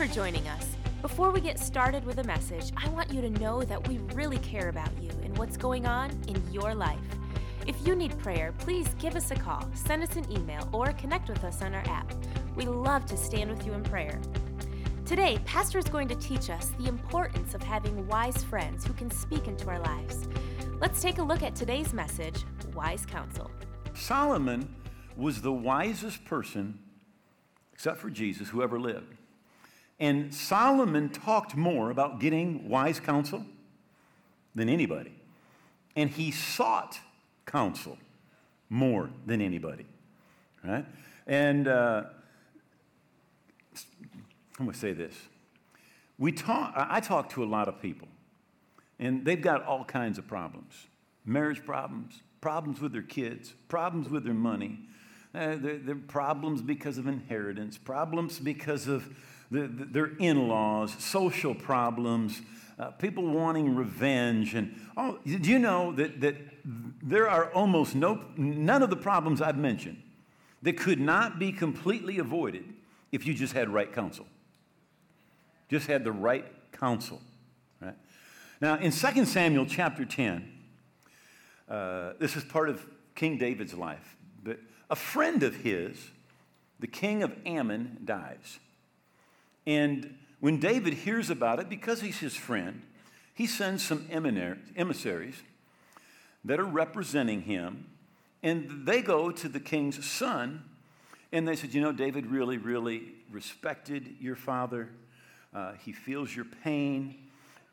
for joining us. Before we get started with the message, I want you to know that we really care about you and what's going on in your life. If you need prayer, please give us a call, send us an email, or connect with us on our app. We love to stand with you in prayer. Today, Pastor is going to teach us the importance of having wise friends who can speak into our lives. Let's take a look at today's message Wise Counsel. Solomon was the wisest person, except for Jesus, who ever lived. And Solomon talked more about getting wise counsel than anybody. And he sought counsel more than anybody. Right? And uh, I'm going to say this. We talk, I talk to a lot of people, and they've got all kinds of problems marriage problems, problems with their kids, problems with their money, uh, they're, problems because of inheritance, problems because of the, the, their in laws, social problems, uh, people wanting revenge. And oh, did you know that, that there are almost no, none of the problems I've mentioned that could not be completely avoided if you just had right counsel? Just had the right counsel. Right? Now, in 2 Samuel chapter 10, uh, this is part of King David's life, but a friend of his, the king of Ammon, dies. And when David hears about it, because he's his friend, he sends some emissaries that are representing him, and they go to the king's son, and they said, You know, David really, really respected your father. Uh, he feels your pain.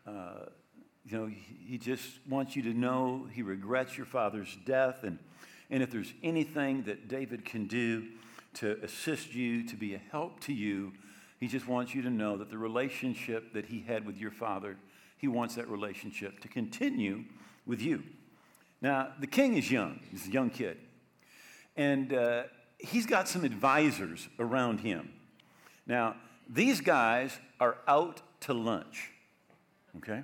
Uh, you know, he just wants you to know he regrets your father's death. And, and if there's anything that David can do to assist you, to be a help to you, he just wants you to know that the relationship that he had with your father, he wants that relationship to continue with you. Now, the king is young, he's a young kid. And uh, he's got some advisors around him. Now, these guys are out to lunch, okay?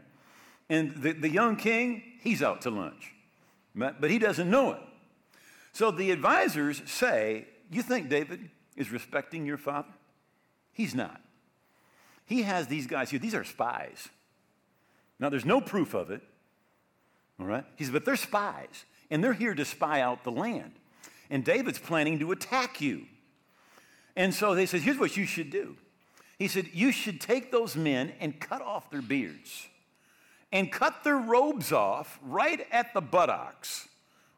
And the, the young king, he's out to lunch, but he doesn't know it. So the advisors say, You think David is respecting your father? He's not. He has these guys here, these are spies. Now, there's no proof of it, all right? He said, but they're spies, and they're here to spy out the land. And David's planning to attack you. And so they said, here's what you should do. He said, you should take those men and cut off their beards and cut their robes off right at the buttocks,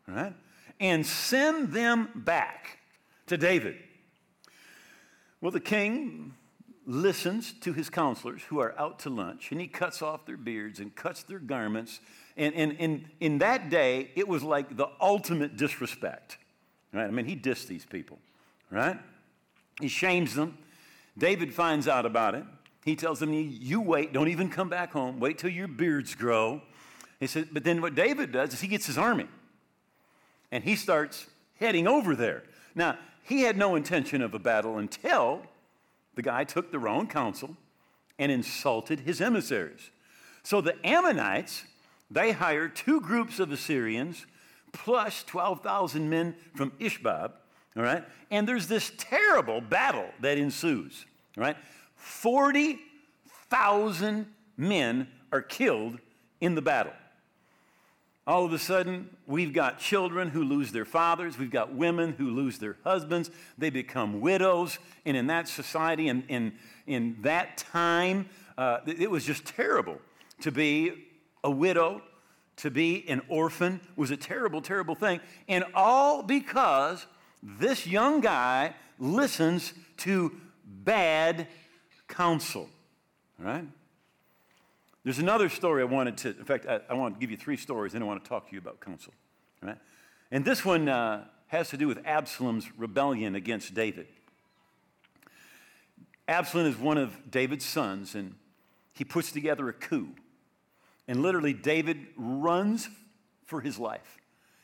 right? And send them back to David. Well, the king listens to his counselors who are out to lunch, and he cuts off their beards and cuts their garments. And, and, and in that day, it was like the ultimate disrespect. Right? I mean, he dissed these people, right? He shames them. David finds out about it. He tells them, You wait, don't even come back home. Wait till your beards grow. He said, But then what David does is he gets his army and he starts heading over there. Now, he had no intention of a battle until the guy took the wrong counsel and insulted his emissaries. So the Ammonites, they hired two groups of Assyrians plus 12,000 men from Ishtob, all right? And there's this terrible battle that ensues, all right? 40,000 men are killed in the battle. All of a sudden, we've got children who lose their fathers. We've got women who lose their husbands. They become widows. And in that society and in, in that time, uh, it was just terrible to be a widow, to be an orphan was a terrible, terrible thing. And all because this young guy listens to bad counsel. All right? There's another story I wanted to, in fact, I, I want to give you three stories, and I want to talk to you about counsel. Right? And this one uh, has to do with Absalom's rebellion against David. Absalom is one of David's sons, and he puts together a coup. And literally, David runs for his life.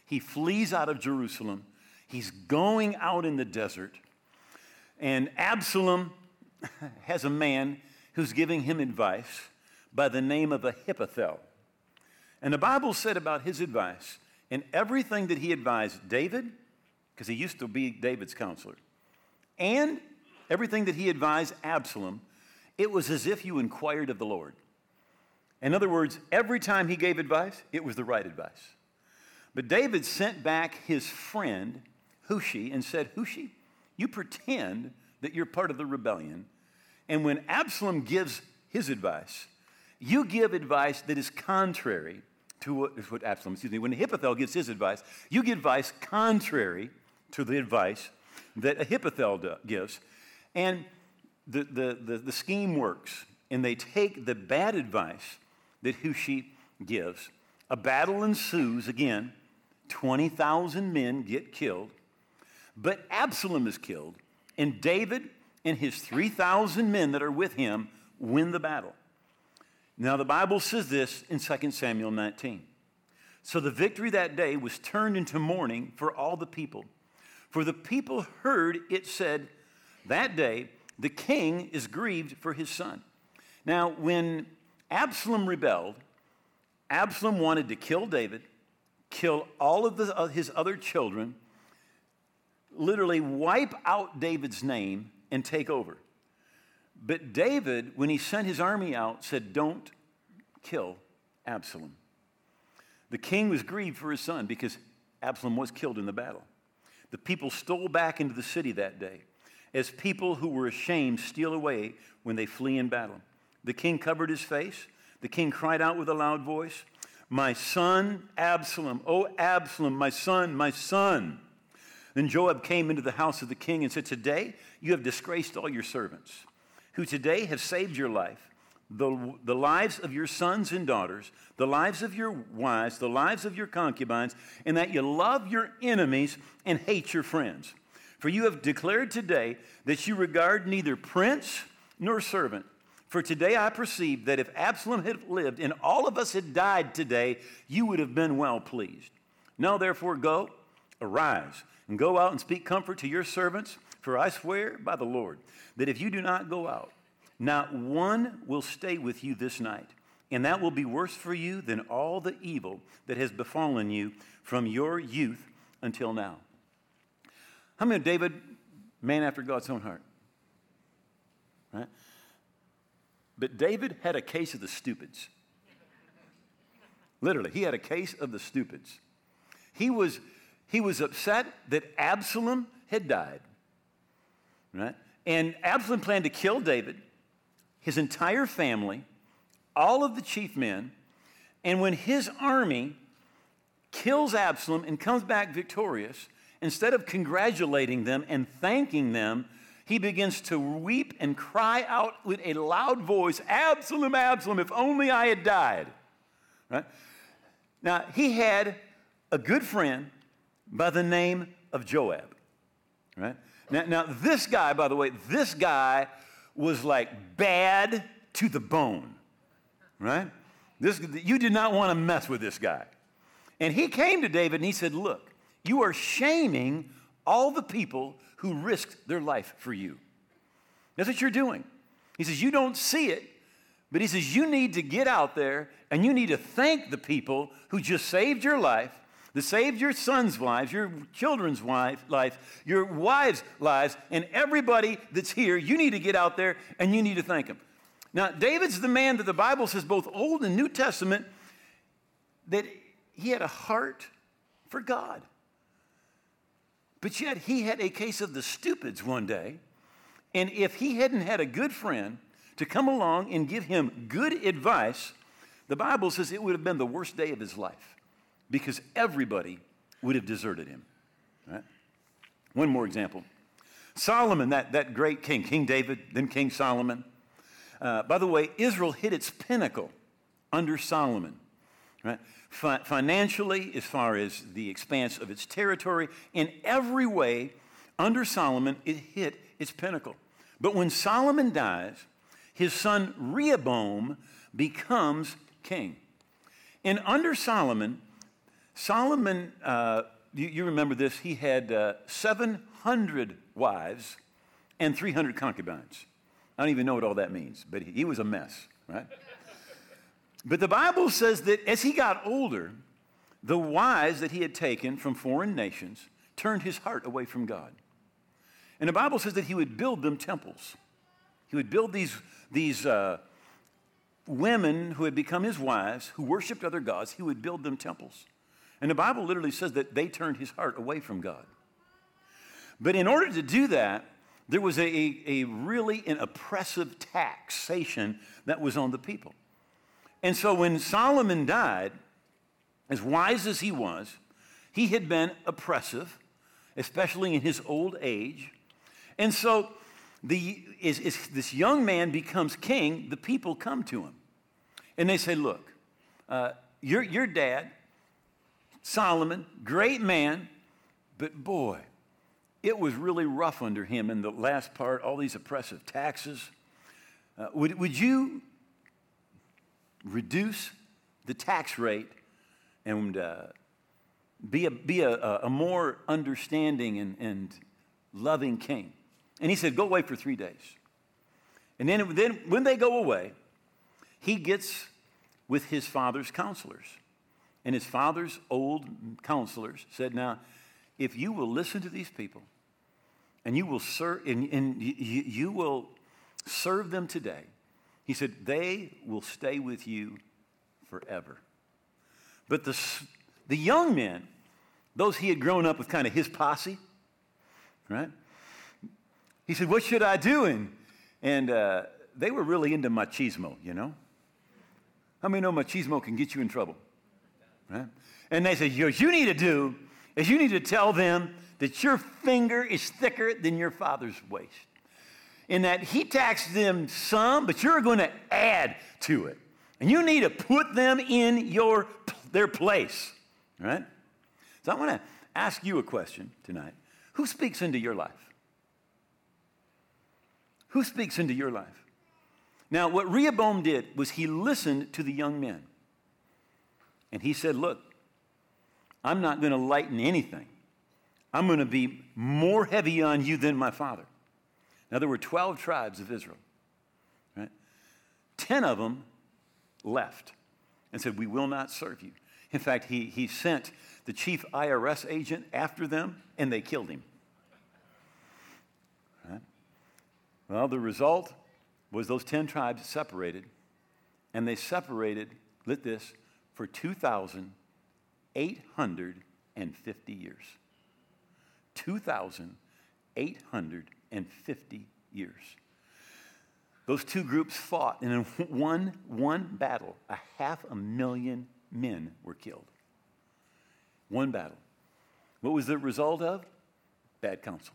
He flees out of Jerusalem. He's going out in the desert. And Absalom has a man who's giving him advice by the name of Ahithophel. And the Bible said about his advice, and everything that he advised David, because he used to be David's counselor, and everything that he advised Absalom, it was as if you inquired of the Lord. In other words, every time he gave advice, it was the right advice. But David sent back his friend, Hushai, and said, Hushai, you pretend that you're part of the rebellion. And when Absalom gives his advice, you give advice that is contrary to what, what Absalom, excuse me, when Ahithophel gives his advice, you give advice contrary to the advice that Ahithophel gives. And the, the, the, the scheme works, and they take the bad advice that Hushai gives. A battle ensues again. 20,000 men get killed. But Absalom is killed, and David and his 3,000 men that are with him win the battle. Now, the Bible says this in 2 Samuel 19. So the victory that day was turned into mourning for all the people. For the people heard it said, That day the king is grieved for his son. Now, when Absalom rebelled, Absalom wanted to kill David, kill all of the, uh, his other children, literally wipe out David's name and take over. But David, when he sent his army out, said, Don't kill Absalom. The king was grieved for his son because Absalom was killed in the battle. The people stole back into the city that day as people who were ashamed steal away when they flee in battle. The king covered his face. The king cried out with a loud voice, My son Absalom, O Absalom, my son, my son. Then Joab came into the house of the king and said, Today you have disgraced all your servants, who today have saved your life, the, the lives of your sons and daughters, the lives of your wives, the lives of your concubines, and that you love your enemies and hate your friends. For you have declared today that you regard neither prince nor servant. For today I perceive that if Absalom had lived and all of us had died today, you would have been well pleased. Now, therefore, go, arise, and go out and speak comfort to your servants. For I swear by the Lord that if you do not go out, not one will stay with you this night. And that will be worse for you than all the evil that has befallen you from your youth until now. How many David, man after God's own heart? Right? But David had a case of the stupids. Literally, he had a case of the stupids. He was, he was upset that Absalom had died. Right? And Absalom planned to kill David, his entire family, all of the chief men. And when his army kills Absalom and comes back victorious, instead of congratulating them and thanking them, he begins to weep and cry out with a loud voice, Absalom, Absalom, if only I had died. Right? Now, he had a good friend by the name of Joab. Right? Now, now, this guy, by the way, this guy was like bad to the bone. Right? This, you did not want to mess with this guy. And he came to David and he said, Look, you are shaming all the people who risked their life for you. That's what you're doing. He says, You don't see it, but he says, You need to get out there and you need to thank the people who just saved your life, that saved your son's lives, your children's wife, life, your wives' lives, and everybody that's here. You need to get out there and you need to thank him. Now, David's the man that the Bible says, both Old and New Testament, that he had a heart for God. But yet he had a case of the stupids one day. And if he hadn't had a good friend to come along and give him good advice, the Bible says it would have been the worst day of his life because everybody would have deserted him. Right? One more example Solomon, that, that great king, King David, then King Solomon. Uh, by the way, Israel hit its pinnacle under Solomon. Right? fi- financially, as far as the expanse of its territory, in every way, under Solomon, it hit its pinnacle. But when Solomon dies, his son Rehoboam becomes king. And under Solomon, Solomon, uh, you, you, remember this, he had uh, 700 wives and 300 concubines. I don't even know what all that means, but he, he was a mess, right? But the Bible says that as he got older, the wives that he had taken from foreign nations turned his heart away from God. And the Bible says that he would build them temples. He would build these, these uh, women who had become his wives, who worshiped other gods, he would build them temples. And the Bible literally says that they turned his heart away from God. But in order to do that, there was a, a, really an oppressive taxation that was on the people. And so when Solomon died, as wise as he was, he had been oppressive, especially in his old age. And so the, as, as this young man becomes king, the people come to him. And they say, Look, uh, your, your dad, Solomon, great man, but boy, it was really rough under him in the last part, all these oppressive taxes. Uh, would, would you reduce the tax rate and uh, be, a, be a, a more understanding and, and loving king? And he said, Go away for three days. And then, then when they go away, he gets with his father's counselors. And his father's old counselors said, Now, if you will listen to these people and you will serve and, and you, you will serve them today, he said, they will stay with you forever. But the, the young men, those he had grown up with kind of his posse, right? He said, What should I do? And, and uh, they were really into machismo, you know? How many know machismo can get you in trouble? Right? And they said, What you need to do is you need to tell them that your finger is thicker than your father's waist. In that he taxed them some, but you're going to add to it. And you need to put them in your, their place. Right? So I want to ask you a question tonight. Who speaks into your life? Who speaks into your life? Now, what Rehoboam did was he listened to the young men. And he said, Look, I'm not going to lighten anything. I'm going to be more heavy on you than my father. Now, there were 12 tribes of Israel, right? 10 of them left and said, We will not serve you. In fact, he, he sent the chief IRS agent after them, and they killed him. Right? Well, the result was those 10 tribes separated, and they separated, lit this, for 2,850 years. 2,850 years. Those two groups fought, and in one, one battle, a half a million men were killed. One battle. What was the result of? Bad counsel.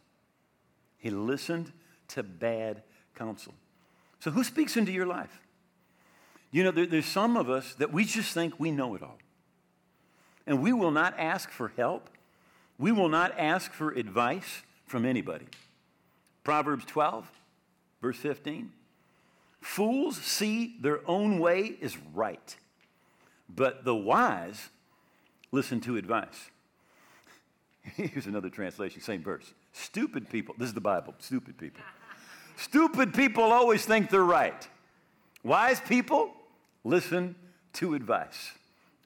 He listened to bad counsel. So, who speaks into your life? You know, there, there's some of us that we just think we know it all. And we will not ask for help, we will not ask for advice from anybody. Proverbs 12, verse 15. Fools see their own way is right, but the wise listen to advice. Here's another translation, same verse. Stupid people, this is the Bible, stupid people. Stupid people always think they're right. Wise people listen to advice,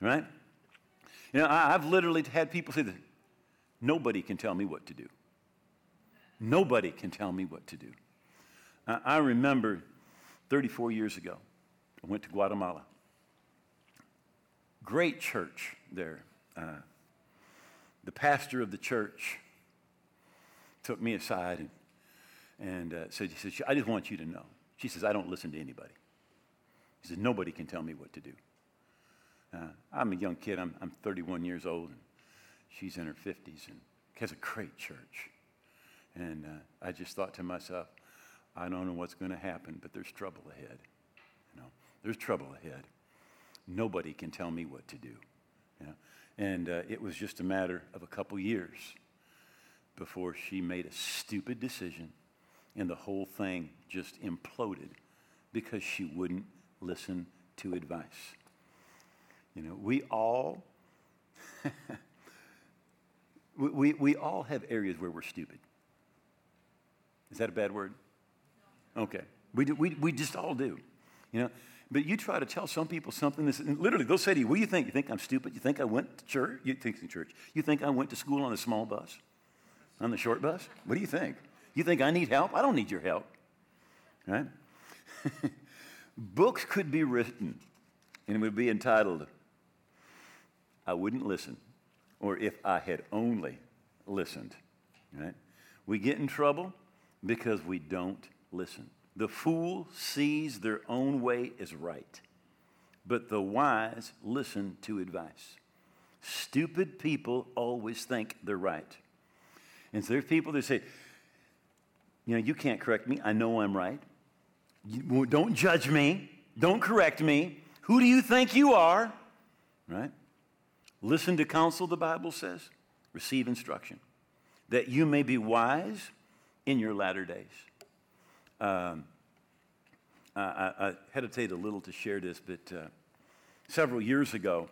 right? You know, I've literally had people say that nobody can tell me what to do. Nobody can tell me what to do. I remember 34 years ago, I went to Guatemala. Great church there. Uh, the pastor of the church took me aside and and uh, so he says, I just want you to know. She says, I don't listen to anybody. Says, nobody can tell me what to do. Uh, I'm a young kid. I'm, I'm 31 years old. And she's in her 50s and has a great church. And uh, I just thought to myself, I don't know what's going to happen, but there's trouble ahead. You know, there's trouble ahead. Nobody can tell me what to do. Know? And uh, it was just a matter of a couple years before she made a stupid decision and the whole thing just imploded because she wouldn't listen to advice. You know, we all we, we all have areas where we're stupid. Is that a bad word? Okay. We, do, we, we just all do. You know, but you try to tell some people something that's literally they'll say to you, "What do you think? You think I'm stupid? You think I went to church? You think in church? You think I went to school on a small bus, on the short bus? What do you think?" You think I need help? I don't need your help. Right? Books could be written and it would be entitled, I Wouldn't Listen, or If I Had Only Listened. Right? We get in trouble because we don't listen. The fool sees their own way is right, but the wise listen to advice. Stupid people always think they're right. And so there's people that say, you know, you can't correct me. I know I'm right. Don't judge me. Don't correct me. Who do you think you are? Right? Listen to counsel, the Bible says. Receive instruction. That you may be wise in your latter days. Um, I, I, hesitate a little to share this, but uh, several years ago,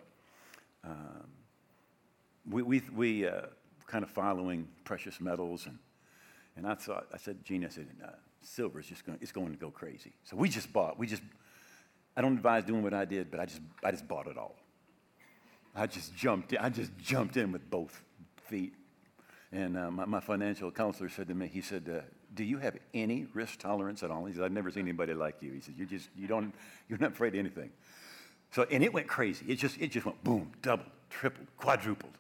um, we, we, we uh, kind of following precious metals, and, and I thought, I said, Gene, I said, silver is just going, it's going to go crazy. So we just bought, we just, I don't advise doing what I did, but I just, I just bought it all. I just jumped, in, I just jumped in with both feet. And uh, my, my, financial counselor said to me, he said, uh, do you have any risk tolerance at all? He said, I've never seen anybody like you. He said, you just, you don't, you're not afraid of anything. So, and it went crazy. It just, it just went boom, doubled, tripled, quadrupled.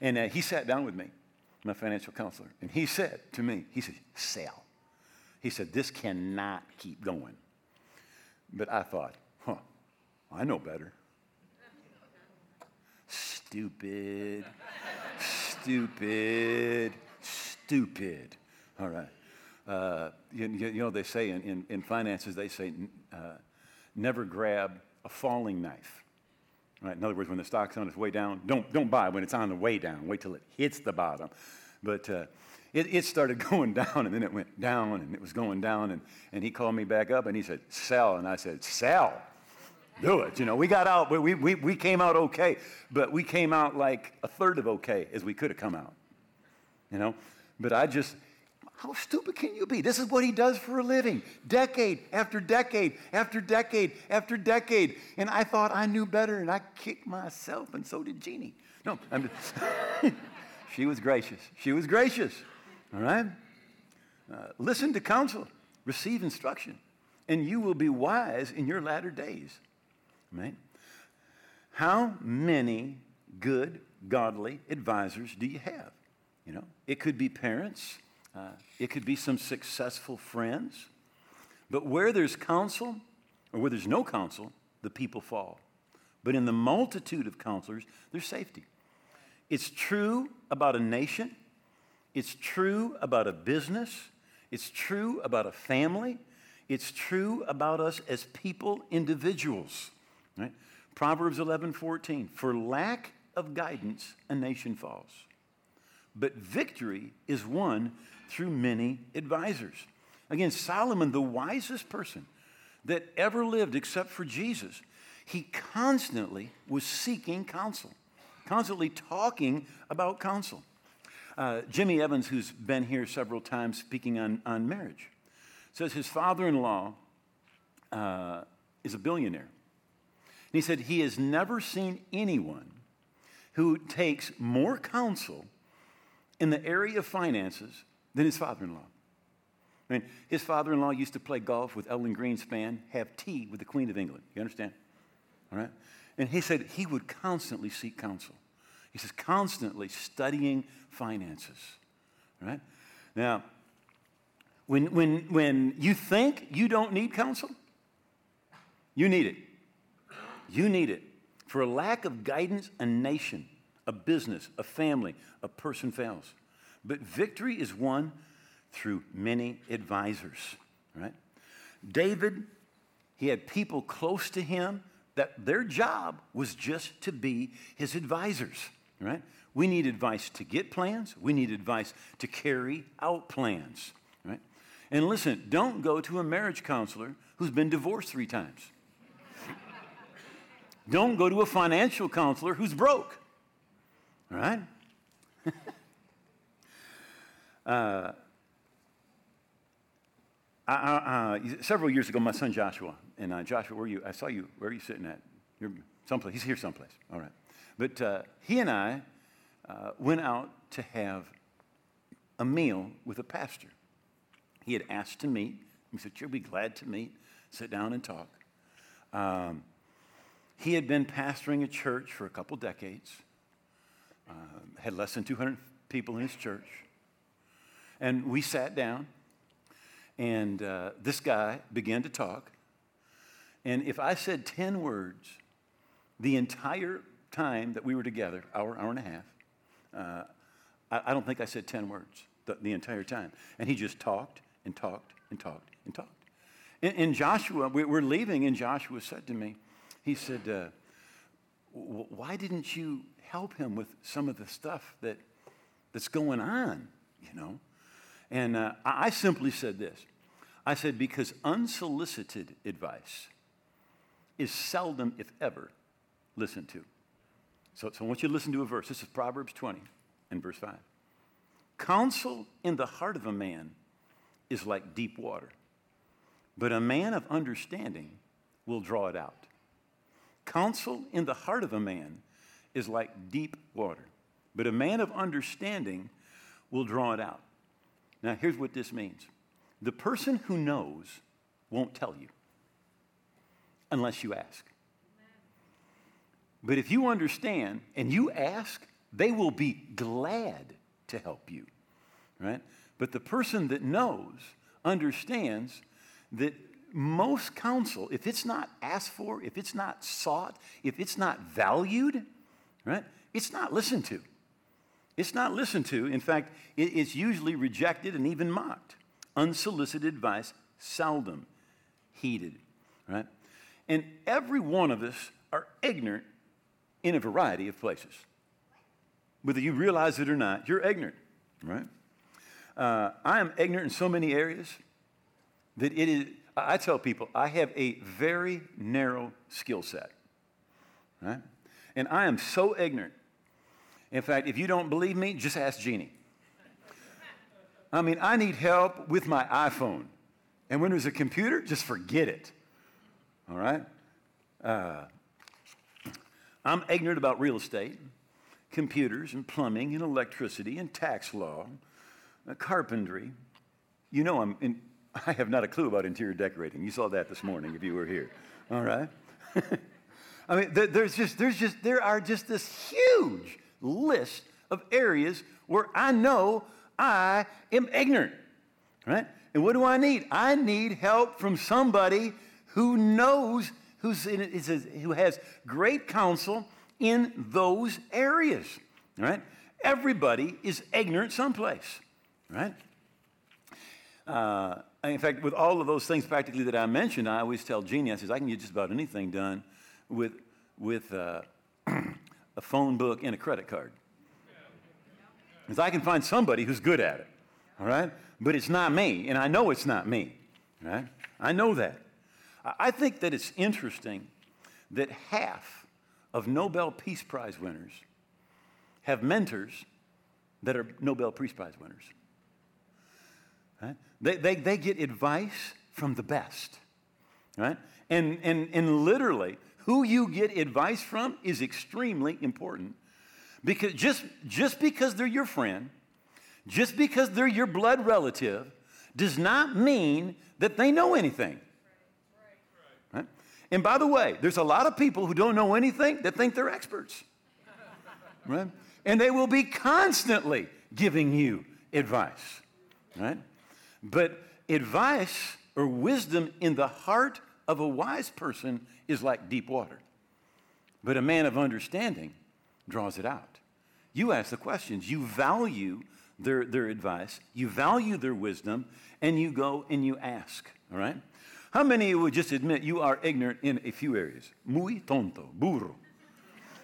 And uh, he sat down with me, my financial counselor, and he said to me, he said, sell. He said, this cannot keep going. But I thought, huh, I know better. Stupid, stupid, stupid. All right. Uh, you, you, know, they say in, in, in finances, they say uh, never grab a falling knife. Right? In other words, when the stock's on its way down, don't, don't buy when it's on the way down. Wait till it hits the bottom. But uh, it, it started going down, and then it went down, and it was going down. And, and he called me back up, and he said, sell. And I said, sell. Do it. You know, we got out, we, we, we came out okay, but we came out like a third of okay as we could have come out. You know? But I just, how stupid can you be? This is what he does for a living, decade after decade after decade after decade. And I thought I knew better, and I kicked myself, and so did Jeannie. No, I'm just, she was gracious. She was gracious. All right? Uh, listen to counsel, receive instruction, and you will be wise in your latter days. Right? How many good, godly advisors do you have? You know, it could be parents uh, it could be some successful friends. But where there's counsel, or where there's no counsel, the people fall. But in the multitude of counselors, there's safety. It's true about a nation, it's true about a business, it's true about a family, it's true about us as people, individuals. Right? Proverbs 11 14. For lack of guidance, a nation falls. But victory is won through many advisors. Again, Solomon, the wisest person that ever lived except for Jesus, he constantly was seeking counsel, constantly talking about counsel. Uh, Jimmy Evans, who's been here several times speaking on, on marriage, says his father in law uh, is a billionaire. And he said he has never seen anyone who takes more counsel in the area of finances than his father in law. I mean, his father in law used to play golf with Alan Greenspan, have tea with the Queen of England. You understand? All right? And he said he would constantly seek counsel. He says, constantly studying finances. Right? Now, when, when, when you think you don't need counsel, you need it. You need it. For a lack of guidance, a nation, a business, a family, a person fails. But victory is won through many advisors, right? David, he had people close to him that their job was just to be his advisors, right? We need advice to get plans, we need advice to carry out plans, right? And listen, don't go to a marriage counselor who's been divorced three times. don't go to a financial counselor who's broke, right? Uh, I, several years ago, my son Joshua, and uh, Joshua, where are you? I saw you. Where are you sitting at? You're someplace. He's here someplace. All right. But uh, he and I uh, went out to have a meal with a pastor. He had asked to meet. He said, You'll be glad to meet. sit down and talk. Um, he had been pastoring a church for a couple decades, uh, had less than 200 people in his church. And we sat down, and uh, this guy began to talk. And if I said 10 words the entire time that we were together, hour, hour and a half, uh, I, I, don't think I said 10 words the, the, entire time. And he just talked and talked and talked and talked. In, Joshua, we, we're leaving, and Joshua said to me, he said, uh, Why didn't you help him with some of the stuff that, that's going on, you know? And uh, I simply said this I said, Because unsolicited advice is seldom, if ever, listened to. So, so I want you to listen to a verse. This is Proverbs 20 and verse 5. Counsel in the heart of a man is like deep water, but a man of understanding will draw it out. Counsel in the heart of a man is like deep water, but a man of understanding will draw it out. Now, here's what this means the person who knows won't tell you unless you ask. But if you understand and you ask, they will be glad to help you, right? But the person that knows understands that most counsel, if it's not asked for, if it's not sought, if it's not valued, right, it's not listened to. It's not listened to. In fact, it's usually rejected and even mocked. Unsolicited advice, seldom heeded, right? And every one of us are ignorant in a variety of places. Whether you realize it or not, you're ignorant, right? Uh, I am ignorant in so many areas that it is, I tell people, I have a very narrow skill set, right? And I am so ignorant. In fact, if you don't believe me, just ask Jeannie. I mean, I need help with my iPhone. And when there's a computer, just forget it. All right? Uh, I'm ignorant about real estate, computers, and plumbing, and electricity, and tax law, uh, carpentry. You know, I'm in, I have not a clue about interior decorating. You saw that this morning if you were here. All right? I mean, there's just, there's just, there are just this huge list of areas where I know I am ignorant, right? And what do I need? I need help from somebody who knows, who's in, who has great counsel in those areas, right? Everybody is ignorant someplace, right? Uh, in fact, with all of those things practically that I mentioned, I always tell Jeannie, I says, I can get just about anything done with, with uh, a phone book and a credit card. Because I can find somebody who's good at it, all right? But it's not me, and I know it's not me, right? I know that. I think that it's interesting that half of Nobel Peace Prize winners have mentors that are Nobel Peace Prize winners. Right? They, they, they get advice from the best. Right? And, and, and literally, who you get advice from is extremely important. Because just, just because they're your friend, just because they're your blood relative, does not mean that they know anything. And by the way, there's a lot of people who don't know anything that think they're experts. Right? And they will be constantly giving you advice. Right? But advice or wisdom in the heart of a wise person is like deep water. But a man of understanding draws it out. You ask the questions, you value their, their advice, you value their wisdom, and you go and you ask, all right? How many would just admit you are ignorant in a few areas? Muy tonto, burro.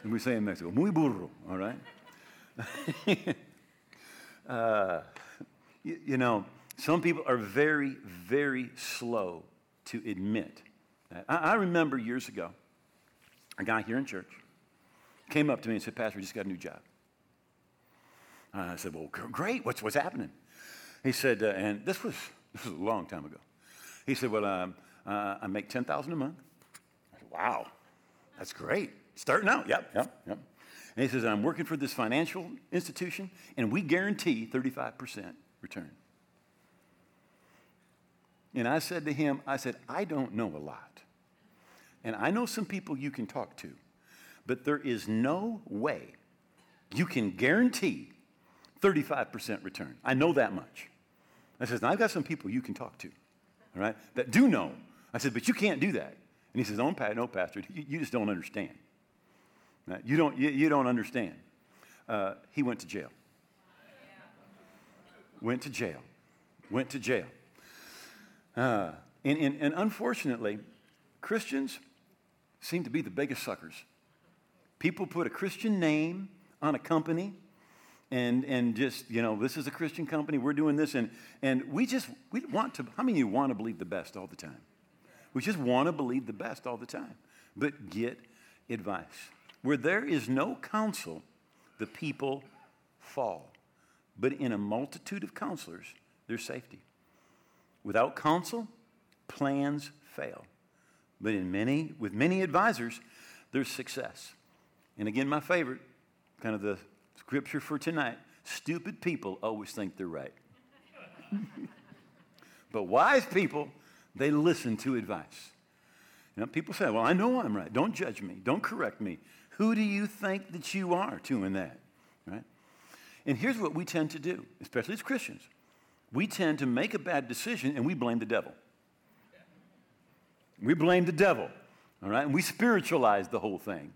And we say in Mexico, muy burro, all right? uh, you, you know, some people are very, very slow to admit. I, I remember years ago, a guy here in church came up to me and said, Pastor, we just got a new job. I said, Well, great. What's, what's happening? He said, uh, and this was, this was a long time ago. He said, Well, um, uh, I make 10000 a month. Said, wow, that's great. Starting out. Yep, yep, yep. And he says, I'm working for this financial institution, and we guarantee 35% return. And I said to him, I said, I don't know a lot. And I know some people you can talk to, but there is no way you can guarantee 35% return. I know that much. I said, I've got some people you can talk to, right, that do know. I said, but you can't do that. And he says, no, no Pastor, you, you just don't understand. Right? You, don't, you, you don't understand. Uh, he went to jail. Went to jail. Went to jail. Uh, and, and, and unfortunately, Christians seem to be the biggest suckers. People put a Christian name on a company and, and just, you know, this is a Christian company, we're doing this, and, and we just, we want to, how many of you want to believe the best all the time? We just want to believe the best all the time. But get advice. Where there is no counsel, the people fall. But in a multitude of counselors, there's safety. Without counsel, plans fail. But in many, with many advisors, there's success. And again, my favorite, kind of the scripture for tonight stupid people always think they're right. but wise people, they listen to advice. You know, people say, Well, I know I'm right. Don't judge me. Don't correct me. Who do you think that you are doing that? Right? And here's what we tend to do, especially as Christians we tend to make a bad decision and we blame the devil. We blame the devil, all right? And we spiritualize the whole thing.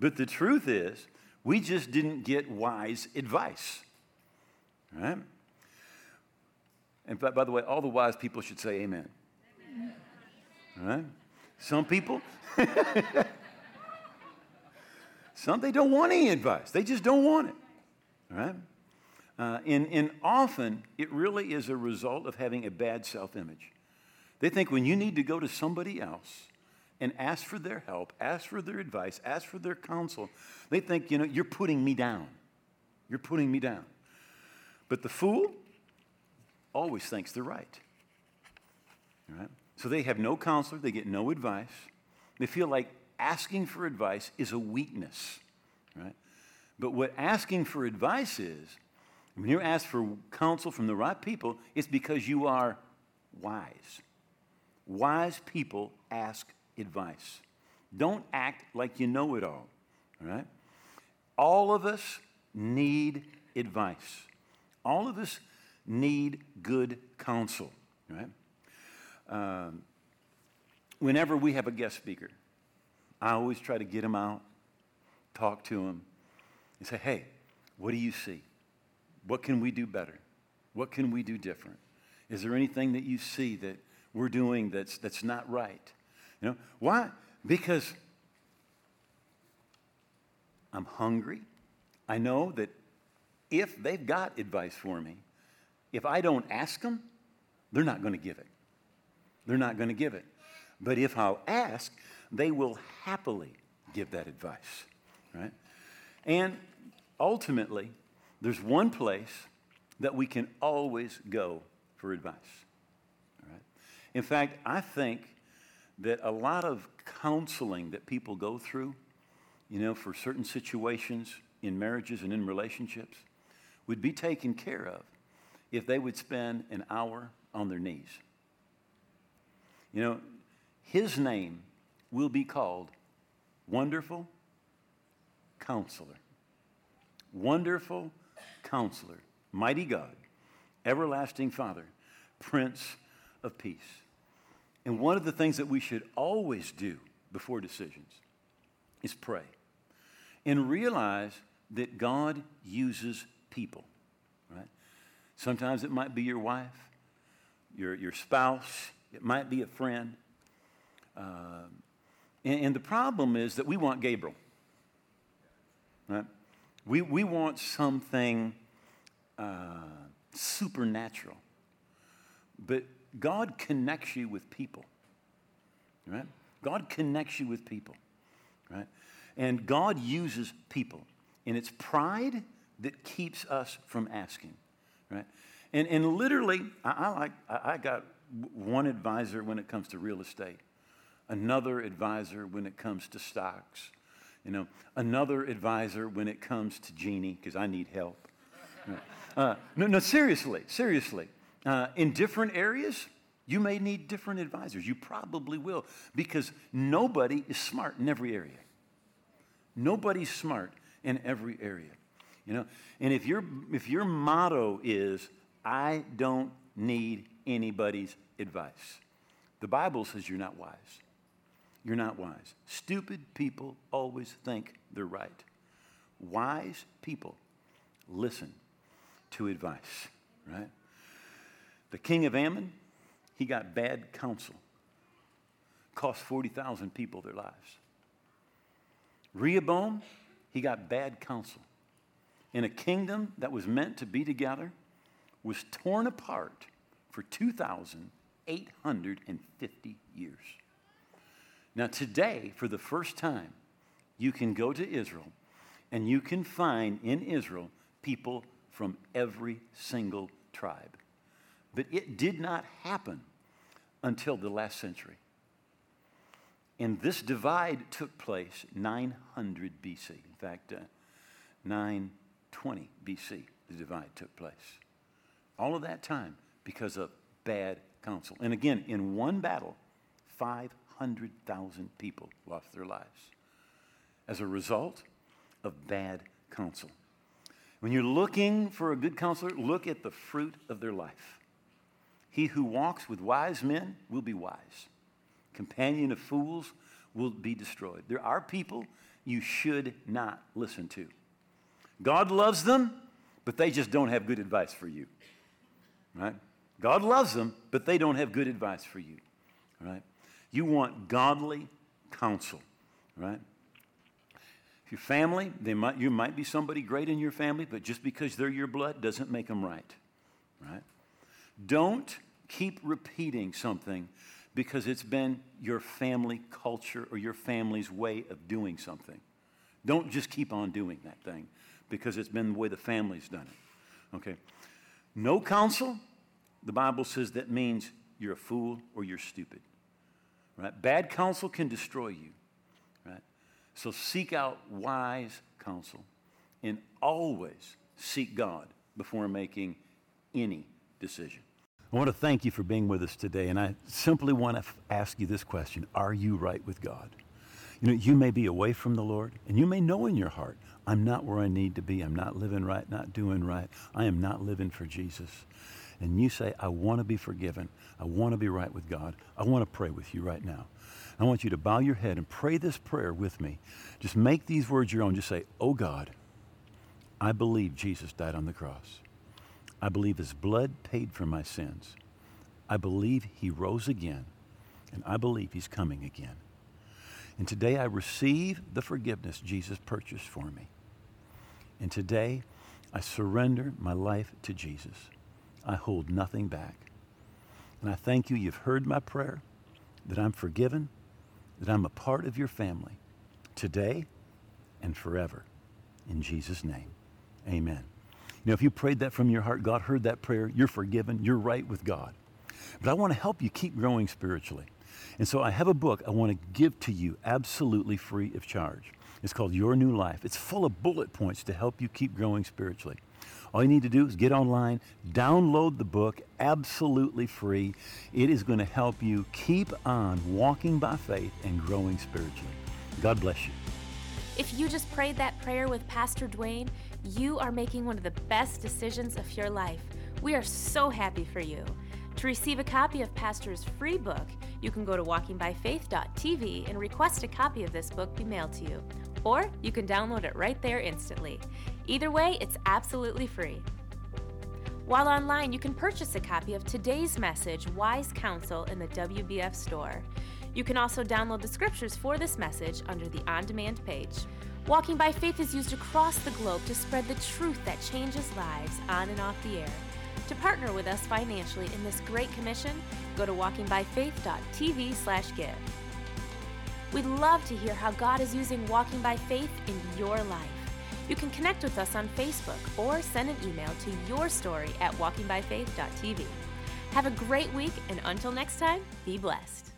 But the truth is, we just didn't get wise advice, right? And by, by the way, all the wise people should say amen. amen. Right? Some people, some they don't want any advice. They just don't want it. Right? Uh, and, and often it really is a result of having a bad self image. They think when you need to go to somebody else and ask for their help, ask for their advice, ask for their counsel, they think, you know, you're putting me down. You're putting me down. But the fool always thinks they're right. All right? So they have no counselor, they get no advice. They feel like asking for advice is a weakness, right? But what asking for advice is, when you ask for counsel from the right people, it's because you are wise. Wise people ask advice. Don't act like you know it all, all right? All of us need advice. All of us need good counsel, right? Um, whenever we have a guest speaker, I always try to get him out, talk to him, and say, hey, what do you see? What can we do better? What can we do different? Is there anything that you see that we're doing that's, that's not right? You know, why? Because I'm hungry. I know that if they've got advice for me, if I don't ask them, they're not going to give it. They're not going to give it. But if I'll ask, they will happily give that advice, right? And ultimately, there's one place that we can always go for advice. Right? In fact, I think that a lot of counseling that people go through, you know, for certain situations in marriages and in relationships, would be taken care of if they would spend an hour on their knees. You know, his name will be called Wonderful Counselor. Wonderful Counselor, Mighty God, Everlasting Father, Prince of Peace. And one of the things that we should always do before decisions is pray and realize that God uses people, right? Sometimes it might be your wife, your, your spouse, it might be a friend. Uh, and, and the problem is that we want Gabriel, right? We, we want something uh, supernatural. But God connects you with people, right? God connects you with people, right? And God uses people. And it's pride that keeps us from asking, right? And, and literally, I, I like, I, I got one advisor when it comes to real estate, another advisor when it comes to stocks, you know, another advisor when it comes to Jeannie, because I need help. Uh, no, no, seriously, seriously. Uh, in different areas, You may need different advisors. You probably will because nobody is smart in every area. Nobody's smart in every area. You know, and if your if your motto is I don't need anybody's advice. The Bible says you're not wise. You're not wise. Stupid people always think they're right. Wise people listen to advice, right? The king of Ammon, he got bad counsel. Cost 40,000 people their lives. Rehoboam, he got bad counsel. In a kingdom that was meant to be together, was torn apart for 2,850 years. Now, today, for the first time, you can go to Israel and you can find in Israel people from every single tribe. But it did not happen until the last century. And this divide took place 900 BC. In fact, uh, 920 BC, the divide took place. All of that time because of bad counsel. And again, in one battle, 500,000 people lost their lives as a result of bad counsel. When you're looking for a good counselor, look at the fruit of their life. He who walks with wise men will be wise. Companion of fools will be destroyed. There are people you should not listen to. God loves them, but they just don't have good advice for you. Right? God loves them, but they don't have good advice for you. Right? You want godly counsel, right? If your family, they might, you might be somebody great in your family, but just because they're your blood doesn't make them right, right? Don't keep repeating something because it's been your family culture or your family's way of doing something. Don't just keep on doing that thing because it's been the way the family's done it. Okay? No counsel, the Bible says that means you're a fool or you're stupid. Right? Bad counsel can destroy you. Right? So seek out wise counsel and always seek God before making any decision. I want to thank you for being with us today, and I simply want to f- ask you this question Are you right with God? You know, you may be away from the Lord, and you may know in your heart, I'm not where I need to be. I'm not living right, not doing right. I am not living for Jesus. And you say, I want to be forgiven. I want to be right with God. I want to pray with you right now. I want you to bow your head and pray this prayer with me. Just make these words your own. Just say, Oh God, I believe Jesus died on the cross. I believe his blood paid for my sins. I believe he rose again, and I believe he's coming again. And today I receive the forgiveness Jesus purchased for me. And today I surrender my life to Jesus. I hold nothing back. And I thank you, you've heard my prayer, that I'm forgiven, that I'm a part of your family today and forever. In Jesus' name, amen. Know, if you prayed that from your heart, God heard that prayer, you're forgiven, you're right with God. But I want to help you keep growing spiritually. And so I have a book I want to give to you absolutely free of charge. It's called Your New Life. It's full of bullet points to help you keep growing spiritually. All you need to do is get online, download the book absolutely free. It is going to help you keep on walking by faith and growing spiritually. God bless you. If you just prayed that prayer with Pastor Duane, you are making one of the best decisions of your life. We are so happy for you. To receive a copy of Pastor's free book, you can go to walkingbyfaith.tv and request a copy of this book be mailed to you. Or you can download it right there instantly. Either way, it's absolutely free. While online, you can purchase a copy of today's message, Wise Counsel, in the WBF store. You can also download the scriptures for this message under the on demand page. Walking by Faith is used across the globe to spread the truth that changes lives on and off the air. To partner with us financially in this great commission, go to walkingbyfaith.tv/give. We'd love to hear how God is using Walking by Faith in your life. You can connect with us on Facebook or send an email to your story at walkingbyfaith.tv. Have a great week, and until next time, be blessed.